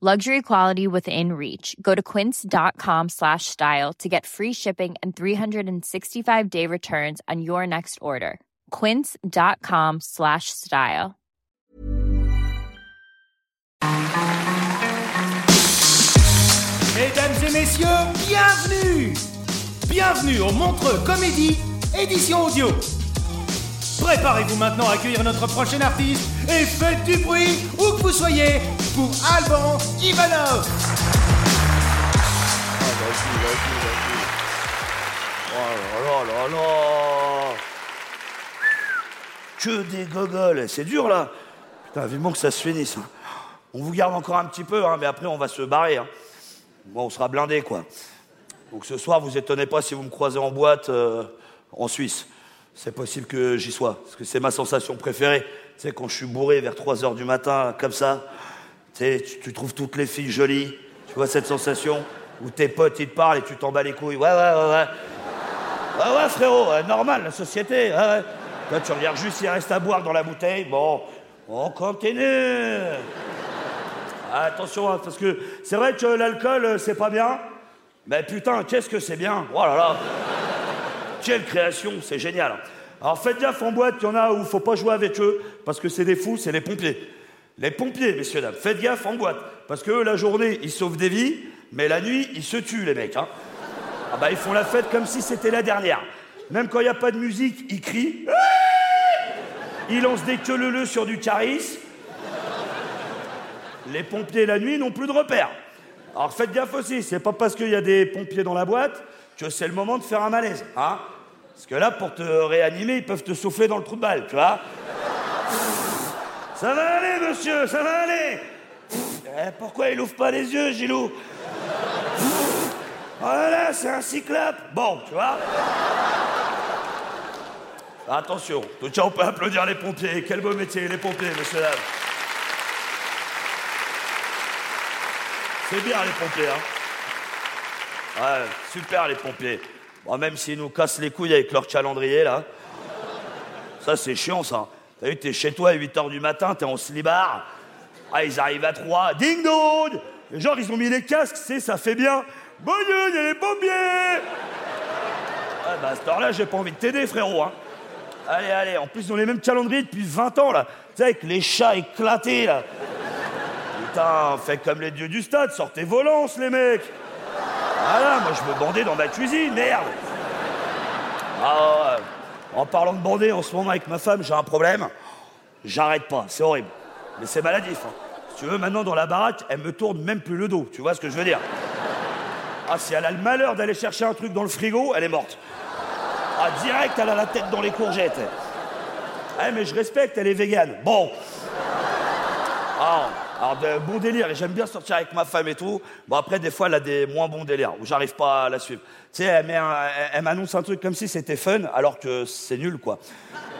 Luxury quality within reach. Go to quince.com slash style to get free shipping and 365 day returns on your next order. Quince.com slash style. Mesdames et messieurs, bienvenue Bienvenue au Montreux Comédie, édition audio. Préparez-vous maintenant à accueillir notre prochain artiste et faites du bruit où que vous soyez pour Alban Ivanov. Oh là là là là Que des gogoles, c'est dur là Putain, vivement que ça se finisse. hein. On vous garde encore un petit peu, hein, mais après on va se barrer. hein. Bon, on sera blindés quoi. Donc ce soir, vous étonnez pas si vous me croisez en boîte euh, en Suisse. C'est possible que j'y sois, parce que c'est ma sensation préférée. Tu sais, quand je suis bourré vers 3 heures du matin, comme ça, tu sais, tu, trouves toutes les filles jolies. Tu vois cette sensation où tes potes, ils te parlent et tu t'en bats les couilles. Ouais, ouais, ouais, ouais. Ouais, ouais, frérot, normal, la société. ouais, ouais. Toi, tu regardes juste s'il reste à boire dans la bouteille. Bon, on continue. Ah, Attention, hein, parce que c'est vrai que l'alcool, euh, c'est pas bien. Mais putain, qu'est-ce que c'est bien. Oh là là. Quelle création, c'est génial. Alors faites gaffe en boîte, il y en a où faut pas jouer avec eux, parce que c'est des fous, c'est les pompiers. Les pompiers, messieurs, dames, faites gaffe en boîte. Parce que eux, la journée, ils sauvent des vies, mais la nuit, ils se tuent, les mecs. Hein. Ah bah, ils font la fête comme si c'était la dernière. Même quand il n'y a pas de musique, ils crient. Ils lancent des queues leu sur du charisme. Les pompiers, la nuit, n'ont plus de repères. Alors faites gaffe aussi, c'est pas parce qu'il y a des pompiers dans la boîte c'est le moment de faire un malaise. Hein parce que là, pour te réanimer, ils peuvent te souffler dans le trou de balle, tu vois. Ça va aller, monsieur, ça va aller. Eh, pourquoi il ouvre pas les yeux, Gilou? Voilà, c'est un cyclope. Bon, tu vois. Attention, tout on peut applaudir les pompiers. Quel beau métier, les pompiers, monsieur, dames. C'est bien, les pompiers, hein. Ouais, super, les pompiers. Bon, même s'ils nous cassent les couilles avec leur calendrier, là. Ça, c'est chiant, ça. T'as vu, t'es chez toi à 8h du matin, t'es en slibard. Ah, ils arrivent à 3. Ding dong Les ils ont mis les casques, c'est, ça fait bien. Bon Dieu, les pompiers Ah, bah, à cette heure-là, j'ai pas envie de t'aider, frérot, hein. Allez, allez, en plus, ils ont les mêmes calendriers depuis 20 ans, là. Tu sais, avec les chats éclatés, là. Putain, faites comme les dieux du stade, sortez volance, les mecs Voilà, moi, je veux bander dans ma cuisine, merde Ah. En parlant de bander, en ce moment, avec ma femme, j'ai un problème. J'arrête pas, c'est horrible. Mais c'est maladif, hein. Si tu veux, maintenant, dans la baraque, elle me tourne même plus le dos, tu vois ce que je veux dire Ah, si elle a le malheur d'aller chercher un truc dans le frigo, elle est morte. Ah, direct, elle a la tête dans les courgettes. Ah, mais je respecte, elle est végane. Bon. Ah, alors, de bon délire, et j'aime bien sortir avec ma femme et tout. Bon, après, des fois, elle a des moins bons délires, où j'arrive pas à la suivre. Tu sais, elle, m'annonce un truc comme si c'était fun, alors que c'est nul, quoi.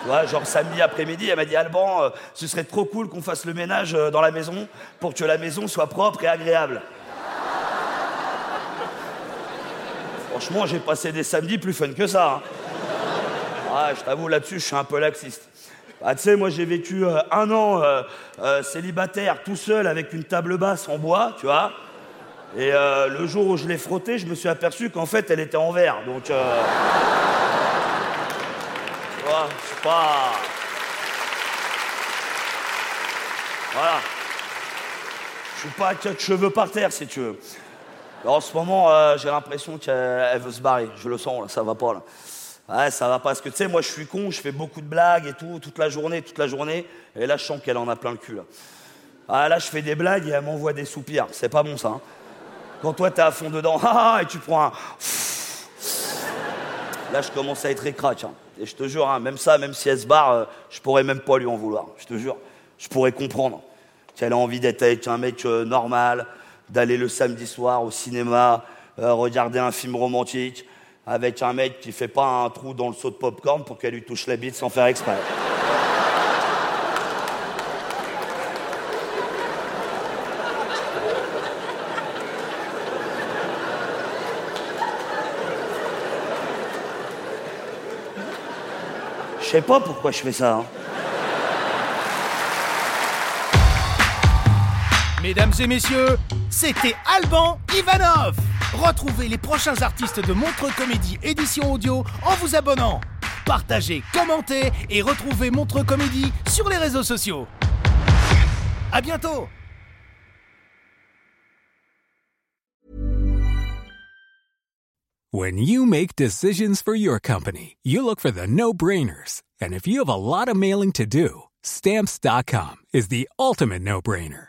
Tu vois, genre samedi après-midi, elle m'a dit Alban, euh, ce serait trop cool qu'on fasse le ménage euh, dans la maison pour que la maison soit propre et agréable. Franchement, j'ai passé des samedis plus fun que ça. hein. Ah, je t'avoue, là-dessus, je suis un peu laxiste. Ah, tu sais, moi, j'ai vécu euh, un an euh, euh, célibataire, tout seul, avec une table basse en bois, tu vois. Et le jour où je l'ai frottée, je me suis aperçu qu'en fait, elle était en verre. Donc, tu vois, c'est pas... Voilà. Je suis pas quatre cheveux par terre, si tu veux. En ce moment, j'ai l'impression qu'elle veut se barrer. Je le sens, là, ça va pas, là. Ouais, ça va pas, parce que tu sais, moi je suis con, je fais beaucoup de blagues et tout, toute la journée, toute la journée, et là je sens qu'elle en a plein le cul, là. Ah, là je fais des blagues et elle m'envoie des soupirs, c'est pas bon ça. Hein. Quand toi t'es à fond dedans, ah, et tu prends un. Là je commence à être hein. Et je te jure, hein, même ça, même si elle se barre, euh, je pourrais même pas lui en vouloir, je te jure. Je pourrais comprendre qu'elle a envie d'être avec un mec euh, normal, d'aller le samedi soir au cinéma, euh, regarder un film romantique avec un mec qui fait pas un trou dans le seau de popcorn pour qu'elle lui touche la bite sans faire exprès. Je sais pas pourquoi je fais ça. hein. Mesdames et messieurs, c'était Alban Ivanov. Retrouvez les prochains artistes de Montre Comédie édition audio en vous abonnant. Partagez, commentez et retrouvez Montre Comédie sur les réseaux sociaux. À bientôt. When you make decisions for your company, you look for the no brainers. And if you have a lot of mailing to do, stamps.com is the ultimate no brainer.